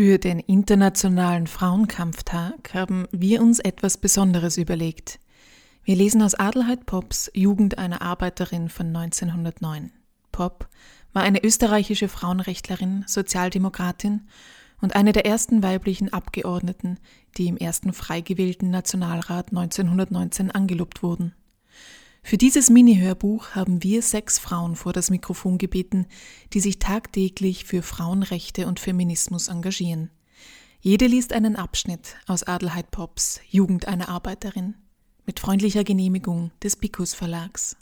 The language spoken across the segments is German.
Für den Internationalen Frauenkampftag haben wir uns etwas Besonderes überlegt. Wir lesen aus Adelheid Pops Jugend einer Arbeiterin von 1909. Pop war eine österreichische Frauenrechtlerin, Sozialdemokratin und eine der ersten weiblichen Abgeordneten, die im ersten frei gewählten Nationalrat 1919 angelobt wurden. Für dieses Mini-Hörbuch haben wir sechs Frauen vor das Mikrofon gebeten, die sich tagtäglich für Frauenrechte und Feminismus engagieren. Jede liest einen Abschnitt aus Adelheid Pops Jugend einer Arbeiterin mit freundlicher Genehmigung des Picus Verlags.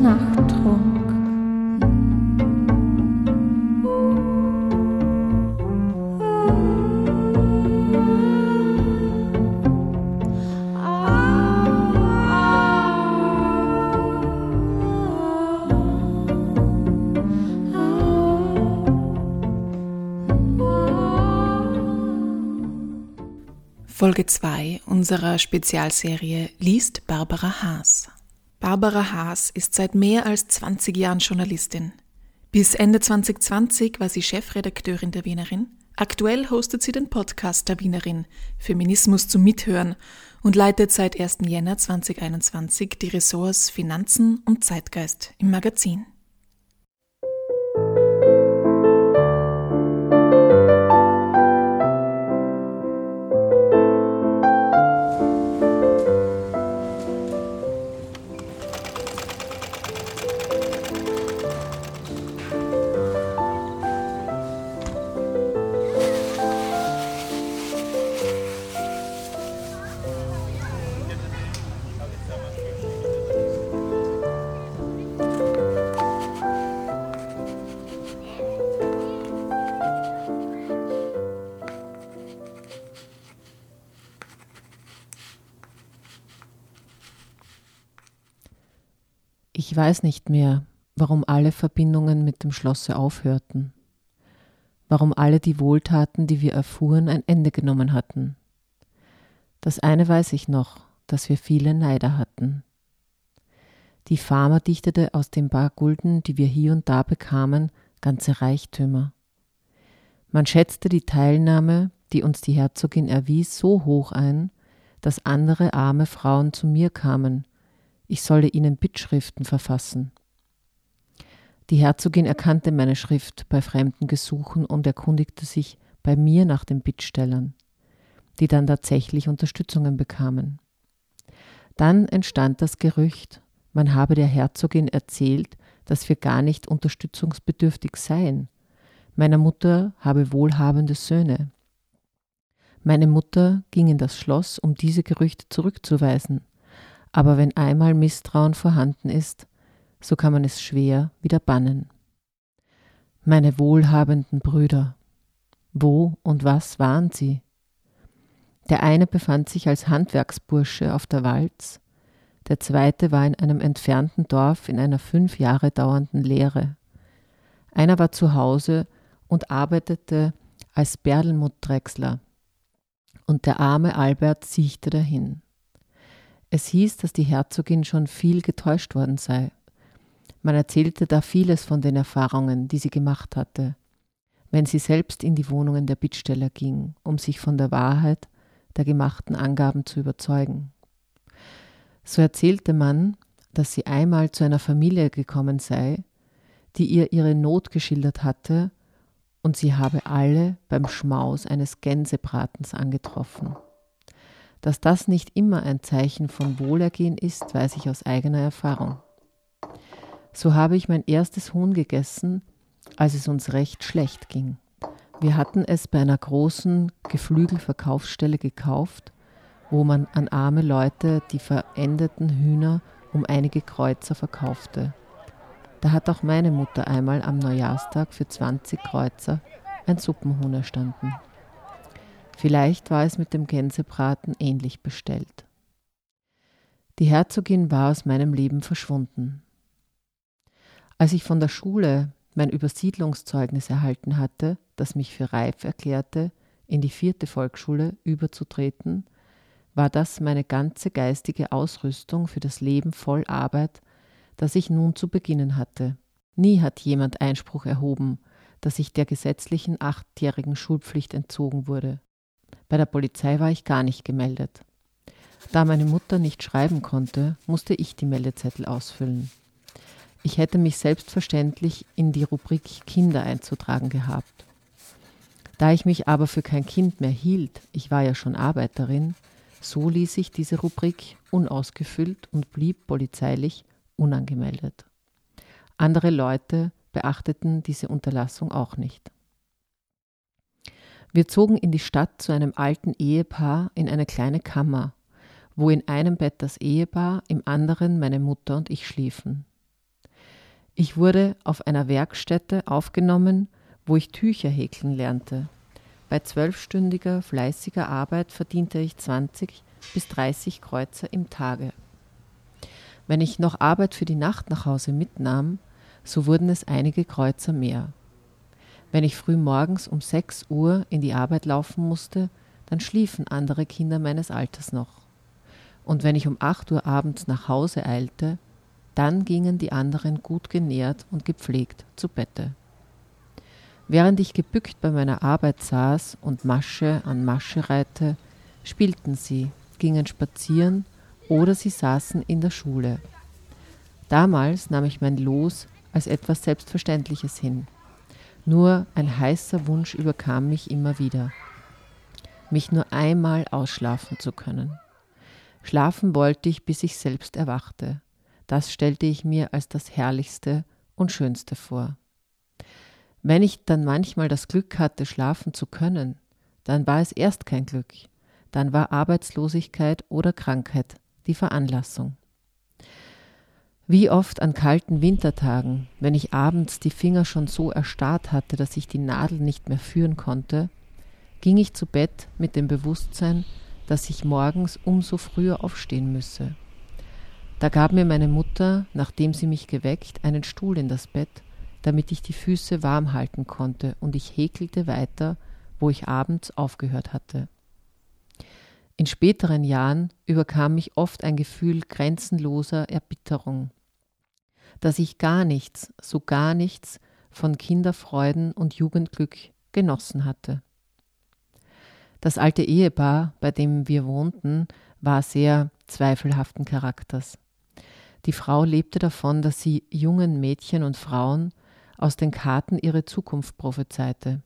Gute Nacht Trunk. Folge 2 unserer Spezialserie liest Barbara Haas. Barbara Haas ist seit mehr als 20 Jahren Journalistin. Bis Ende 2020 war sie Chefredakteurin der Wienerin. Aktuell hostet sie den Podcast der Wienerin Feminismus zum Mithören und leitet seit 1. Jänner 2021 die Ressorts Finanzen und Zeitgeist im Magazin. Weiß nicht mehr, warum alle Verbindungen mit dem Schlosse aufhörten, warum alle die Wohltaten, die wir erfuhren, ein Ende genommen hatten. Das eine weiß ich noch, dass wir viele Neider hatten. Die Farmer dichtete aus den paar Gulden, die wir hier und da bekamen, ganze Reichtümer. Man schätzte die Teilnahme, die uns die Herzogin erwies, so hoch ein, dass andere arme Frauen zu mir kamen, ich solle ihnen Bittschriften verfassen. Die Herzogin erkannte meine Schrift bei fremden Gesuchen und erkundigte sich bei mir nach den Bittstellern, die dann tatsächlich Unterstützungen bekamen. Dann entstand das Gerücht, man habe der Herzogin erzählt, dass wir gar nicht unterstützungsbedürftig seien. Meiner Mutter habe wohlhabende Söhne. Meine Mutter ging in das Schloss, um diese Gerüchte zurückzuweisen. Aber wenn einmal Misstrauen vorhanden ist, so kann man es schwer wieder bannen. Meine wohlhabenden Brüder, wo und was waren sie? Der eine befand sich als Handwerksbursche auf der Walz, der zweite war in einem entfernten Dorf in einer fünf Jahre dauernden Lehre. Einer war zu Hause und arbeitete als Berdelmuttdrechsler, und der arme Albert siechte dahin. Es hieß, dass die Herzogin schon viel getäuscht worden sei. Man erzählte da vieles von den Erfahrungen, die sie gemacht hatte, wenn sie selbst in die Wohnungen der Bittsteller ging, um sich von der Wahrheit der gemachten Angaben zu überzeugen. So erzählte man, dass sie einmal zu einer Familie gekommen sei, die ihr ihre Not geschildert hatte und sie habe alle beim Schmaus eines Gänsebratens angetroffen. Dass das nicht immer ein Zeichen von Wohlergehen ist, weiß ich aus eigener Erfahrung. So habe ich mein erstes Huhn gegessen, als es uns recht schlecht ging. Wir hatten es bei einer großen Geflügelverkaufsstelle gekauft, wo man an arme Leute die verendeten Hühner um einige Kreuzer verkaufte. Da hat auch meine Mutter einmal am Neujahrstag für 20 Kreuzer ein Suppenhuhn erstanden. Vielleicht war es mit dem Gänsebraten ähnlich bestellt. Die Herzogin war aus meinem Leben verschwunden. Als ich von der Schule mein Übersiedlungszeugnis erhalten hatte, das mich für reif erklärte, in die vierte Volksschule überzutreten, war das meine ganze geistige Ausrüstung für das Leben voll Arbeit das ich nun zu beginnen hatte. Nie hat jemand Einspruch erhoben, dass ich der gesetzlichen achtjährigen Schulpflicht entzogen wurde. Bei der Polizei war ich gar nicht gemeldet. Da meine Mutter nicht schreiben konnte, musste ich die Meldezettel ausfüllen. Ich hätte mich selbstverständlich in die Rubrik Kinder einzutragen gehabt. Da ich mich aber für kein Kind mehr hielt, ich war ja schon Arbeiterin, so ließ ich diese Rubrik unausgefüllt und blieb polizeilich unangemeldet. Andere Leute beachteten diese Unterlassung auch nicht. Wir zogen in die Stadt zu einem alten Ehepaar in eine kleine Kammer, wo in einem Bett das Ehepaar, im anderen meine Mutter und ich schliefen. Ich wurde auf einer Werkstätte aufgenommen, wo ich Tücher häkeln lernte. Bei zwölfstündiger fleißiger Arbeit verdiente ich 20 bis 30 Kreuzer im Tage. Wenn ich noch Arbeit für die Nacht nach Hause mitnahm, so wurden es einige Kreuzer mehr. Wenn ich früh morgens um 6 Uhr in die Arbeit laufen musste, dann schliefen andere Kinder meines Alters noch. Und wenn ich um 8 Uhr abends nach Hause eilte, dann gingen die anderen gut genährt und gepflegt zu Bette. Während ich gebückt bei meiner Arbeit saß und Masche an Masche reihte, spielten sie, gingen spazieren oder sie saßen in der Schule. Damals nahm ich mein Los als etwas Selbstverständliches hin. Nur ein heißer Wunsch überkam mich immer wieder, mich nur einmal ausschlafen zu können. Schlafen wollte ich, bis ich selbst erwachte. Das stellte ich mir als das Herrlichste und Schönste vor. Wenn ich dann manchmal das Glück hatte, schlafen zu können, dann war es erst kein Glück, dann war Arbeitslosigkeit oder Krankheit die Veranlassung. Wie oft an kalten Wintertagen, wenn ich abends die Finger schon so erstarrt hatte, dass ich die Nadel nicht mehr führen konnte, ging ich zu Bett mit dem Bewusstsein, dass ich morgens umso früher aufstehen müsse. Da gab mir meine Mutter, nachdem sie mich geweckt, einen Stuhl in das Bett, damit ich die Füße warm halten konnte, und ich häkelte weiter, wo ich abends aufgehört hatte. In späteren Jahren überkam mich oft ein Gefühl grenzenloser Erbitterung, dass ich gar nichts, so gar nichts von Kinderfreuden und Jugendglück genossen hatte. Das alte Ehepaar, bei dem wir wohnten, war sehr zweifelhaften Charakters. Die Frau lebte davon, dass sie jungen Mädchen und Frauen aus den Karten ihre Zukunft prophezeite.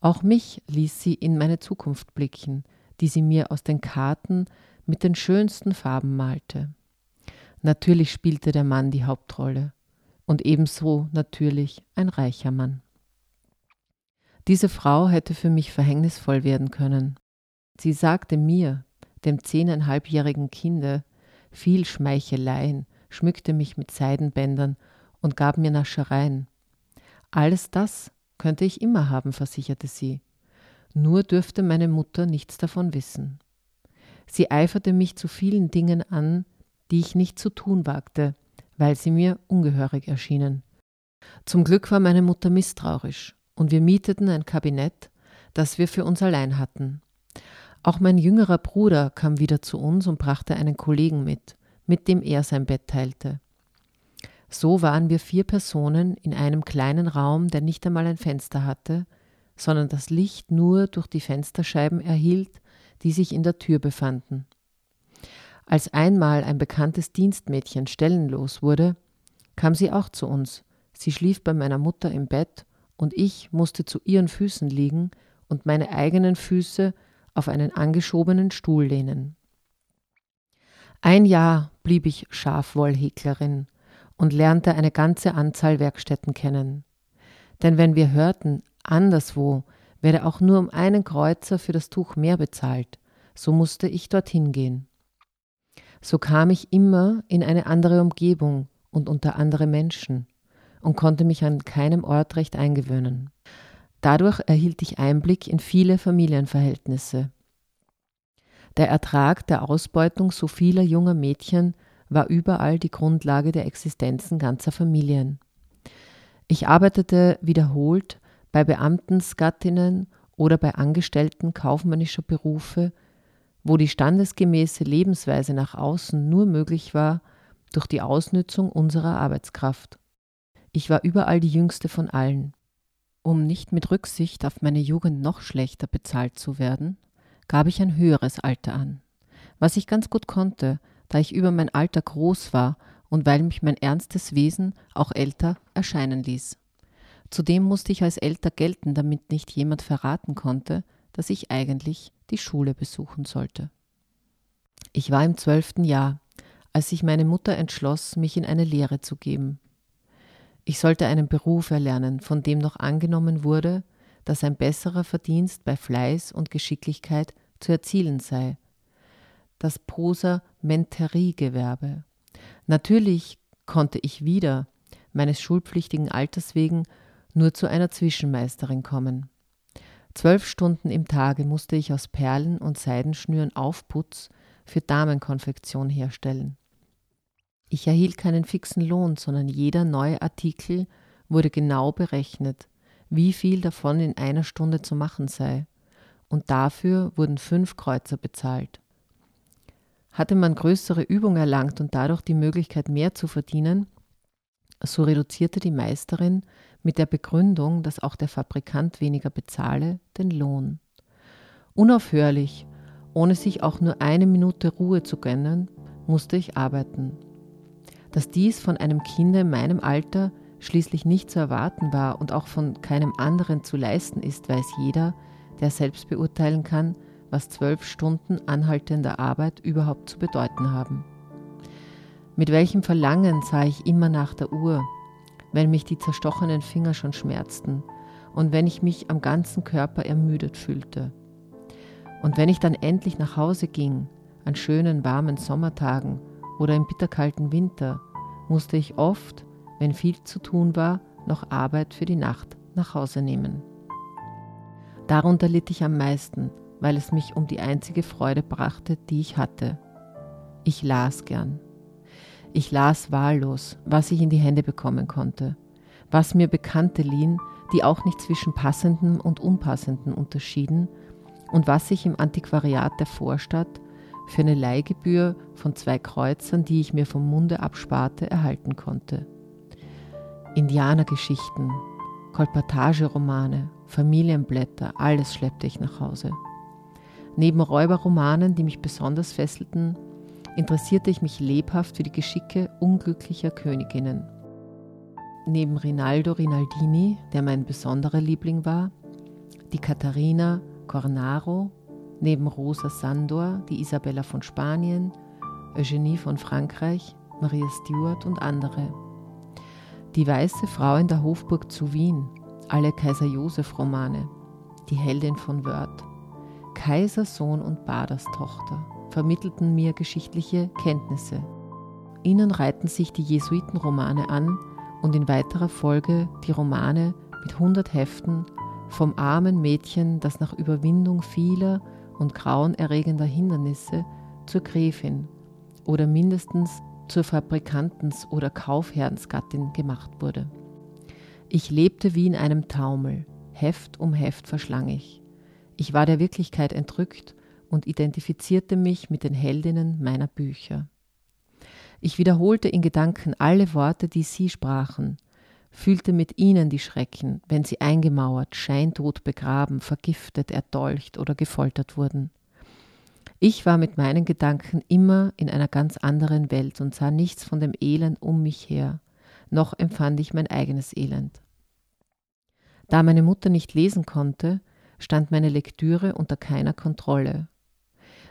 Auch mich ließ sie in meine Zukunft blicken, die sie mir aus den Karten mit den schönsten Farben malte. Natürlich spielte der Mann die Hauptrolle und ebenso natürlich ein reicher Mann. Diese Frau hätte für mich verhängnisvoll werden können. Sie sagte mir, dem zehneinhalbjährigen Kinde, viel Schmeicheleien, schmückte mich mit Seidenbändern und gab mir Naschereien. Alles das könnte ich immer haben, versicherte sie. Nur dürfte meine Mutter nichts davon wissen. Sie eiferte mich zu vielen Dingen an, die ich nicht zu tun wagte, weil sie mir ungehörig erschienen. Zum Glück war meine Mutter misstrauisch, und wir mieteten ein Kabinett, das wir für uns allein hatten. Auch mein jüngerer Bruder kam wieder zu uns und brachte einen Kollegen mit, mit dem er sein Bett teilte. So waren wir vier Personen in einem kleinen Raum, der nicht einmal ein Fenster hatte, sondern das Licht nur durch die Fensterscheiben erhielt, die sich in der Tür befanden. Als einmal ein bekanntes Dienstmädchen stellenlos wurde, kam sie auch zu uns. Sie schlief bei meiner Mutter im Bett und ich musste zu ihren Füßen liegen und meine eigenen Füße auf einen angeschobenen Stuhl lehnen. Ein Jahr blieb ich Schafwollhäklerin und lernte eine ganze Anzahl Werkstätten kennen. Denn wenn wir hörten, anderswo werde auch nur um einen Kreuzer für das Tuch mehr bezahlt, so musste ich dorthin gehen. So kam ich immer in eine andere Umgebung und unter andere Menschen und konnte mich an keinem Ort recht eingewöhnen. Dadurch erhielt ich Einblick in viele Familienverhältnisse. Der Ertrag der Ausbeutung so vieler junger Mädchen war überall die Grundlage der Existenzen ganzer Familien. Ich arbeitete wiederholt bei Beamtensgattinnen oder bei Angestellten kaufmännischer Berufe, wo die standesgemäße Lebensweise nach außen nur möglich war durch die Ausnützung unserer Arbeitskraft. Ich war überall die jüngste von allen. Um nicht mit Rücksicht auf meine Jugend noch schlechter bezahlt zu werden, gab ich ein höheres Alter an, was ich ganz gut konnte, da ich über mein Alter groß war und weil mich mein ernstes Wesen auch älter erscheinen ließ. Zudem musste ich als älter gelten, damit nicht jemand verraten konnte, dass ich eigentlich die Schule besuchen sollte. Ich war im zwölften Jahr, als sich meine Mutter entschloss, mich in eine Lehre zu geben. Ich sollte einen Beruf erlernen, von dem noch angenommen wurde, dass ein besserer Verdienst bei Fleiß und Geschicklichkeit zu erzielen sei. Das Posamentäriegewerbe. Natürlich konnte ich wieder, meines schulpflichtigen Alters wegen, nur zu einer Zwischenmeisterin kommen. Zwölf Stunden im Tage musste ich aus Perlen und Seidenschnüren Aufputz für Damenkonfektion herstellen. Ich erhielt keinen fixen Lohn, sondern jeder neue Artikel wurde genau berechnet, wie viel davon in einer Stunde zu machen sei, und dafür wurden fünf Kreuzer bezahlt. Hatte man größere Übung erlangt und dadurch die Möglichkeit mehr zu verdienen, so reduzierte die Meisterin mit der Begründung, dass auch der Fabrikant weniger bezahle, den Lohn. Unaufhörlich, ohne sich auch nur eine Minute Ruhe zu gönnen, musste ich arbeiten. Dass dies von einem Kinde in meinem Alter schließlich nicht zu erwarten war und auch von keinem anderen zu leisten ist, weiß jeder, der selbst beurteilen kann, was zwölf Stunden anhaltender Arbeit überhaupt zu bedeuten haben. Mit welchem Verlangen sah ich immer nach der Uhr, wenn mich die zerstochenen Finger schon schmerzten und wenn ich mich am ganzen Körper ermüdet fühlte. Und wenn ich dann endlich nach Hause ging, an schönen warmen Sommertagen oder im bitterkalten Winter musste ich oft, wenn viel zu tun war, noch Arbeit für die Nacht nach Hause nehmen. Darunter litt ich am meisten, weil es mich um die einzige Freude brachte, die ich hatte. Ich las gern. Ich las wahllos, was ich in die Hände bekommen konnte, was mir Bekannte liehen, die auch nicht zwischen passenden und unpassenden unterschieden und was ich im Antiquariat der Vorstadt für eine Leihgebühr von zwei Kreuzern, die ich mir vom Munde absparte, erhalten konnte. Indianergeschichten, Kolportageromane, Familienblätter, alles schleppte ich nach Hause. Neben Räuberromanen, die mich besonders fesselten, interessierte ich mich lebhaft für die Geschicke unglücklicher Königinnen. Neben Rinaldo Rinaldini, der mein besonderer Liebling war, die Katharina Cornaro neben Rosa Sandor, die Isabella von Spanien, Eugenie von Frankreich, Maria Stuart und andere. Die weiße Frau in der Hofburg zu Wien, alle Kaiser Josef Romane, die Heldin von Wörth, Kaisersohn und Baderstochter vermittelten mir geschichtliche Kenntnisse. Ihnen reihten sich die Jesuitenromane an und in weiterer Folge die Romane mit 100 Heften vom armen Mädchen, das nach Überwindung vieler und grauenerregender Hindernisse zur Gräfin oder mindestens zur Fabrikantens- oder Kaufherrnsgattin gemacht wurde. Ich lebte wie in einem Taumel, Heft um Heft verschlang ich. Ich war der Wirklichkeit entrückt und identifizierte mich mit den Heldinnen meiner Bücher. Ich wiederholte in Gedanken alle Worte, die sie sprachen, fühlte mit ihnen die Schrecken, wenn sie eingemauert, scheintot begraben, vergiftet, erdolcht oder gefoltert wurden. Ich war mit meinen Gedanken immer in einer ganz anderen Welt und sah nichts von dem Elend um mich her, noch empfand ich mein eigenes Elend. Da meine Mutter nicht lesen konnte, stand meine Lektüre unter keiner Kontrolle.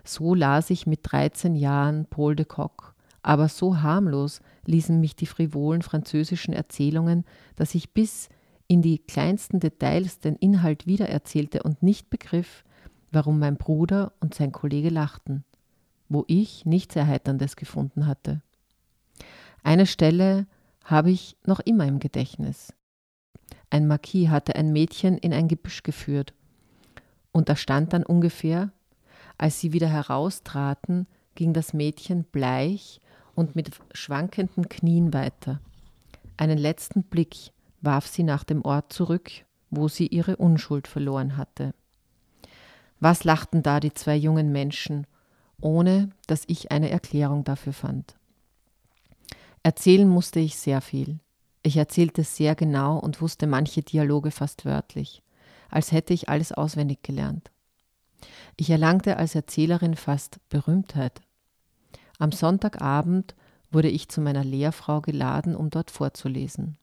So las ich mit 13 Jahren Paul de Kock, aber so harmlos ließen mich die frivolen französischen Erzählungen, dass ich bis in die kleinsten Details den Inhalt wiedererzählte und nicht begriff, warum mein Bruder und sein Kollege lachten, wo ich nichts Erheiterndes gefunden hatte. Eine Stelle habe ich noch immer im Gedächtnis. Ein Marquis hatte ein Mädchen in ein Gebüsch geführt, und da stand dann ungefähr, als sie wieder heraustraten, ging das Mädchen bleich und mit schwankenden Knien weiter. Einen letzten Blick warf sie nach dem Ort zurück, wo sie ihre Unschuld verloren hatte. Was lachten da die zwei jungen Menschen, ohne dass ich eine Erklärung dafür fand. Erzählen musste ich sehr viel. Ich erzählte sehr genau und wusste manche Dialoge fast wörtlich, als hätte ich alles auswendig gelernt. Ich erlangte als Erzählerin fast Berühmtheit. Am Sonntagabend wurde ich zu meiner Lehrfrau geladen, um dort vorzulesen.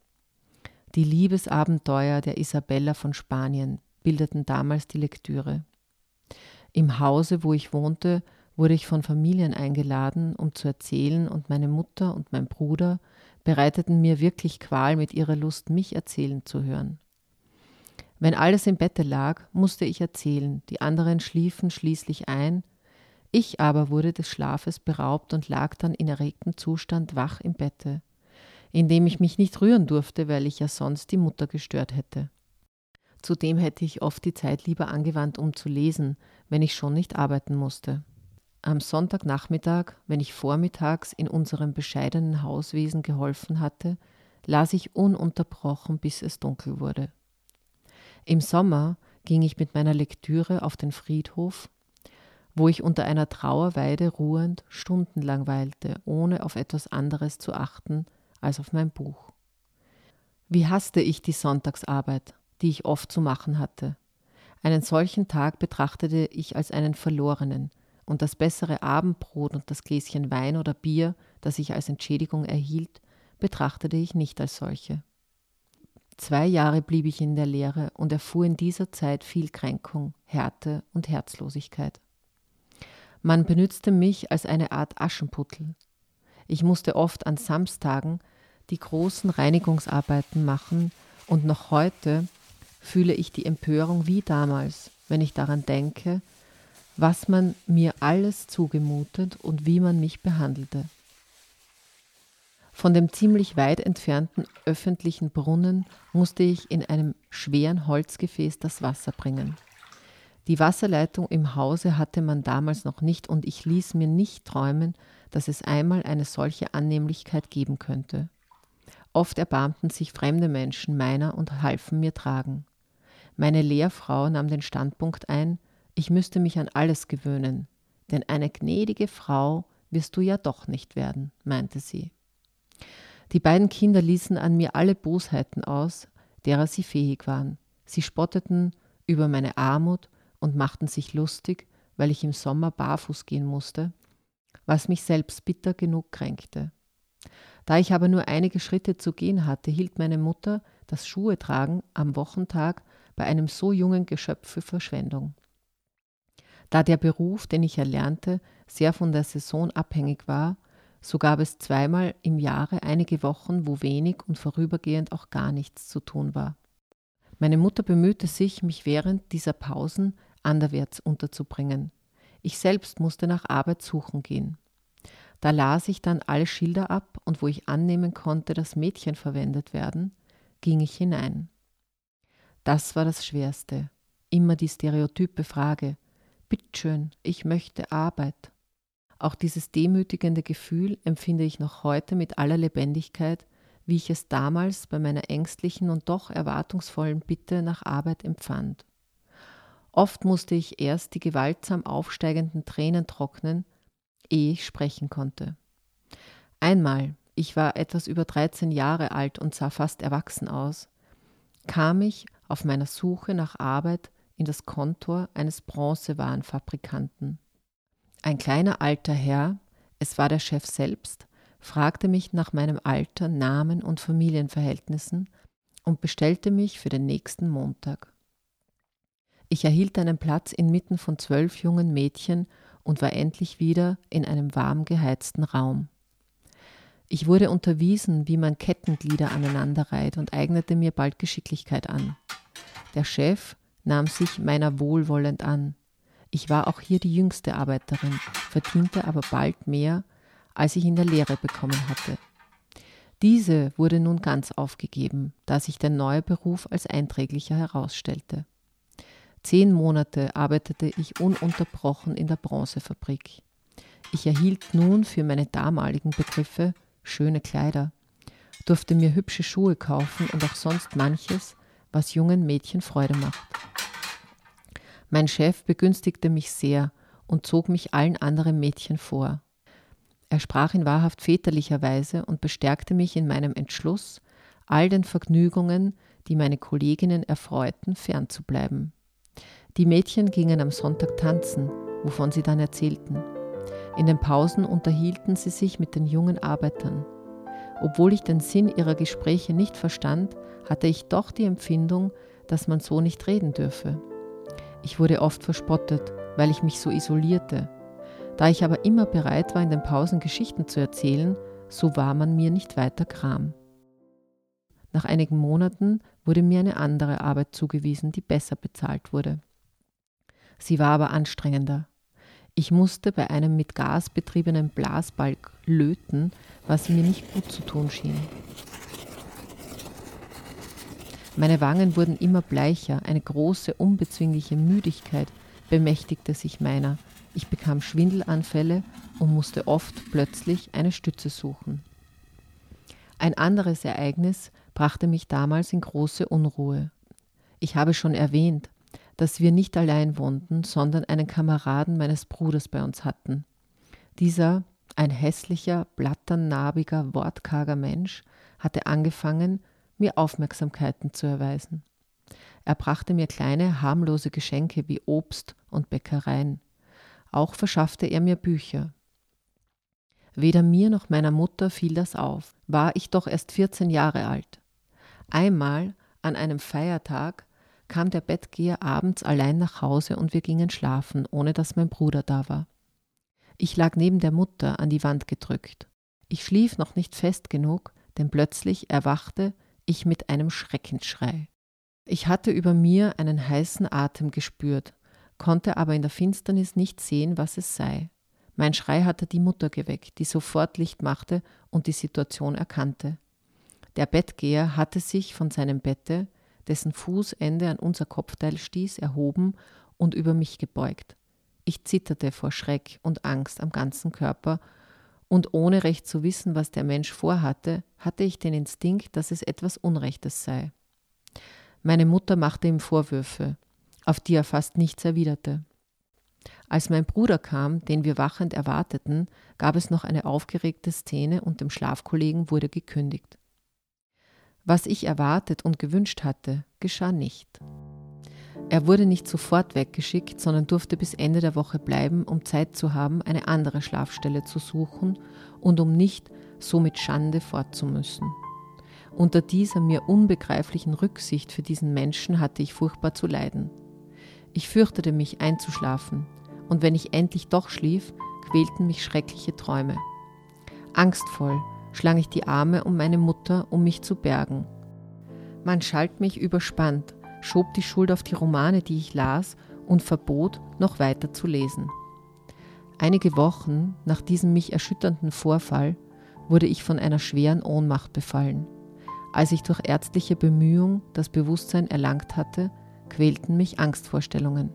Die Liebesabenteuer der Isabella von Spanien bildeten damals die Lektüre. Im Hause, wo ich wohnte, wurde ich von Familien eingeladen, um zu erzählen, und meine Mutter und mein Bruder bereiteten mir wirklich Qual mit ihrer Lust, mich erzählen zu hören. Wenn alles im Bette lag, musste ich erzählen, die anderen schliefen schließlich ein, ich aber wurde des Schlafes beraubt und lag dann in erregtem Zustand wach im Bette in dem ich mich nicht rühren durfte, weil ich ja sonst die Mutter gestört hätte. Zudem hätte ich oft die Zeit lieber angewandt, um zu lesen, wenn ich schon nicht arbeiten musste. Am Sonntagnachmittag, wenn ich vormittags in unserem bescheidenen Hauswesen geholfen hatte, las ich ununterbrochen, bis es dunkel wurde. Im Sommer ging ich mit meiner Lektüre auf den Friedhof, wo ich unter einer Trauerweide ruhend stundenlang weilte, ohne auf etwas anderes zu achten als auf mein Buch. Wie hasste ich die Sonntagsarbeit, die ich oft zu machen hatte. Einen solchen Tag betrachtete ich als einen verlorenen, und das bessere Abendbrot und das Gläschen Wein oder Bier, das ich als Entschädigung erhielt, betrachtete ich nicht als solche. Zwei Jahre blieb ich in der Lehre und erfuhr in dieser Zeit viel Kränkung, Härte und Herzlosigkeit. Man benützte mich als eine Art Aschenputtel. Ich musste oft an Samstagen die großen Reinigungsarbeiten machen und noch heute fühle ich die Empörung wie damals, wenn ich daran denke, was man mir alles zugemutet und wie man mich behandelte. Von dem ziemlich weit entfernten öffentlichen Brunnen musste ich in einem schweren Holzgefäß das Wasser bringen. Die Wasserleitung im Hause hatte man damals noch nicht und ich ließ mir nicht träumen, dass es einmal eine solche Annehmlichkeit geben könnte. Oft erbarmten sich fremde Menschen meiner und halfen mir tragen. Meine Lehrfrau nahm den Standpunkt ein, ich müsste mich an alles gewöhnen, denn eine gnädige Frau wirst du ja doch nicht werden, meinte sie. Die beiden Kinder ließen an mir alle Bosheiten aus, derer sie fähig waren. Sie spotteten über meine Armut und machten sich lustig, weil ich im Sommer barfuß gehen musste, was mich selbst bitter genug kränkte. Da ich aber nur einige Schritte zu gehen hatte, hielt meine Mutter das Schuhetragen am Wochentag bei einem so jungen Geschöpf für Verschwendung. Da der Beruf, den ich erlernte, sehr von der Saison abhängig war, so gab es zweimal im Jahre einige Wochen, wo wenig und vorübergehend auch gar nichts zu tun war. Meine Mutter bemühte sich, mich während dieser Pausen anderwärts unterzubringen. Ich selbst musste nach Arbeit suchen gehen. Da las ich dann alle Schilder ab und wo ich annehmen konnte, dass Mädchen verwendet werden, ging ich hinein. Das war das Schwerste. Immer die stereotype Frage: Bittschön, ich möchte Arbeit. Auch dieses demütigende Gefühl empfinde ich noch heute mit aller Lebendigkeit, wie ich es damals bei meiner ängstlichen und doch erwartungsvollen Bitte nach Arbeit empfand. Oft musste ich erst die gewaltsam aufsteigenden Tränen trocknen, ehe ich sprechen konnte. Einmal, ich war etwas über 13 Jahre alt und sah fast erwachsen aus, kam ich auf meiner Suche nach Arbeit in das Kontor eines Bronzewarenfabrikanten. Ein kleiner alter Herr, es war der Chef selbst, fragte mich nach meinem Alter, Namen und Familienverhältnissen und bestellte mich für den nächsten Montag. Ich erhielt einen Platz inmitten von zwölf jungen Mädchen und war endlich wieder in einem warm geheizten Raum. Ich wurde unterwiesen, wie man Kettenglieder aneinanderreiht und eignete mir bald Geschicklichkeit an. Der Chef nahm sich meiner wohlwollend an. Ich war auch hier die jüngste Arbeiterin, verdiente aber bald mehr, als ich in der Lehre bekommen hatte. Diese wurde nun ganz aufgegeben, da sich der neue Beruf als einträglicher herausstellte. Zehn Monate arbeitete ich ununterbrochen in der Bronzefabrik. Ich erhielt nun für meine damaligen Begriffe schöne Kleider, durfte mir hübsche Schuhe kaufen und auch sonst manches, was jungen Mädchen Freude macht. Mein Chef begünstigte mich sehr und zog mich allen anderen Mädchen vor. Er sprach in wahrhaft väterlicher Weise und bestärkte mich in meinem Entschluss, all den Vergnügungen, die meine Kolleginnen erfreuten, fernzubleiben. Die Mädchen gingen am Sonntag tanzen, wovon sie dann erzählten. In den Pausen unterhielten sie sich mit den jungen Arbeitern. Obwohl ich den Sinn ihrer Gespräche nicht verstand, hatte ich doch die Empfindung, dass man so nicht reden dürfe. Ich wurde oft verspottet, weil ich mich so isolierte. Da ich aber immer bereit war, in den Pausen Geschichten zu erzählen, so war man mir nicht weiter Kram. Nach einigen Monaten wurde mir eine andere Arbeit zugewiesen, die besser bezahlt wurde. Sie war aber anstrengender. Ich musste bei einem mit Gas betriebenen Blasbalg löten, was mir nicht gut zu tun schien. Meine Wangen wurden immer bleicher, eine große, unbezwingliche Müdigkeit bemächtigte sich meiner. Ich bekam Schwindelanfälle und musste oft plötzlich eine Stütze suchen. Ein anderes Ereignis brachte mich damals in große Unruhe. Ich habe schon erwähnt, dass wir nicht allein wohnten, sondern einen Kameraden meines Bruders bei uns hatten. Dieser, ein hässlicher, blatternarbiger, wortkarger Mensch, hatte angefangen, mir Aufmerksamkeiten zu erweisen. Er brachte mir kleine, harmlose Geschenke wie Obst und Bäckereien. Auch verschaffte er mir Bücher. Weder mir noch meiner Mutter fiel das auf, war ich doch erst 14 Jahre alt. Einmal, an einem Feiertag, kam der Bettgeher abends allein nach Hause und wir gingen schlafen, ohne dass mein Bruder da war. Ich lag neben der Mutter an die Wand gedrückt. Ich schlief noch nicht fest genug, denn plötzlich erwachte ich mit einem Schreckensschrei. Ich hatte über mir einen heißen Atem gespürt, konnte aber in der Finsternis nicht sehen, was es sei. Mein Schrei hatte die Mutter geweckt, die sofort Licht machte und die Situation erkannte. Der Bettgeher hatte sich von seinem Bette, dessen Fußende an unser Kopfteil stieß, erhoben und über mich gebeugt. Ich zitterte vor Schreck und Angst am ganzen Körper und ohne recht zu wissen, was der Mensch vorhatte, hatte ich den Instinkt, dass es etwas Unrechtes sei. Meine Mutter machte ihm Vorwürfe, auf die er fast nichts erwiderte. Als mein Bruder kam, den wir wachend erwarteten, gab es noch eine aufgeregte Szene und dem Schlafkollegen wurde gekündigt. Was ich erwartet und gewünscht hatte, geschah nicht. Er wurde nicht sofort weggeschickt, sondern durfte bis Ende der Woche bleiben, um Zeit zu haben, eine andere Schlafstelle zu suchen und um nicht so mit Schande fortzumüssen. Unter dieser mir unbegreiflichen Rücksicht für diesen Menschen hatte ich furchtbar zu leiden. Ich fürchtete mich einzuschlafen, und wenn ich endlich doch schlief, quälten mich schreckliche Träume. Angstvoll schlang ich die Arme um meine Mutter, um mich zu bergen. Man schalt mich überspannt, schob die Schuld auf die Romane, die ich las, und verbot, noch weiter zu lesen. Einige Wochen nach diesem mich erschütternden Vorfall wurde ich von einer schweren Ohnmacht befallen. Als ich durch ärztliche Bemühung das Bewusstsein erlangt hatte, quälten mich Angstvorstellungen.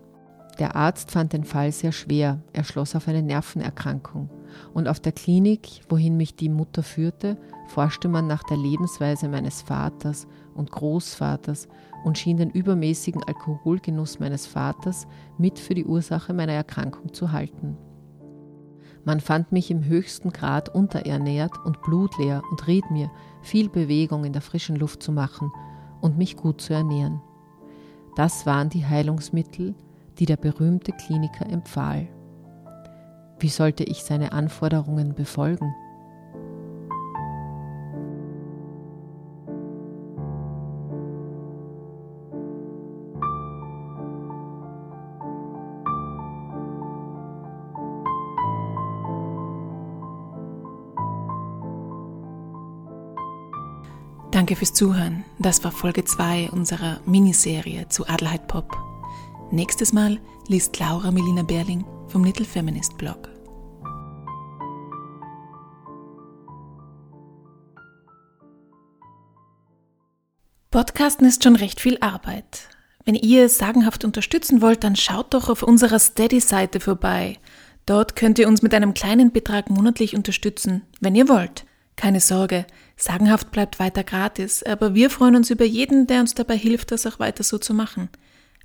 Der Arzt fand den Fall sehr schwer, er schloss auf eine Nervenerkrankung. Und auf der Klinik, wohin mich die Mutter führte, forschte man nach der Lebensweise meines Vaters und Großvaters und schien den übermäßigen Alkoholgenuss meines Vaters mit für die Ursache meiner Erkrankung zu halten. Man fand mich im höchsten Grad unterernährt und blutleer und riet mir, viel Bewegung in der frischen Luft zu machen und mich gut zu ernähren. Das waren die Heilungsmittel, die der berühmte Kliniker empfahl. Wie sollte ich seine Anforderungen befolgen? Danke fürs Zuhören. Das war Folge 2 unserer Miniserie zu Adelheid Pop. Nächstes Mal liest Laura Melina Berling vom Little Feminist Blog. Podcasten ist schon recht viel Arbeit. Wenn ihr sagenhaft unterstützen wollt, dann schaut doch auf unserer Steady-Seite vorbei. Dort könnt ihr uns mit einem kleinen Betrag monatlich unterstützen, wenn ihr wollt. Keine Sorge, sagenhaft bleibt weiter gratis, aber wir freuen uns über jeden, der uns dabei hilft, das auch weiter so zu machen.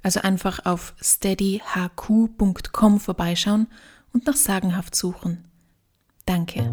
Also einfach auf steadyhq.com vorbeischauen und nach sagenhaft suchen. Danke.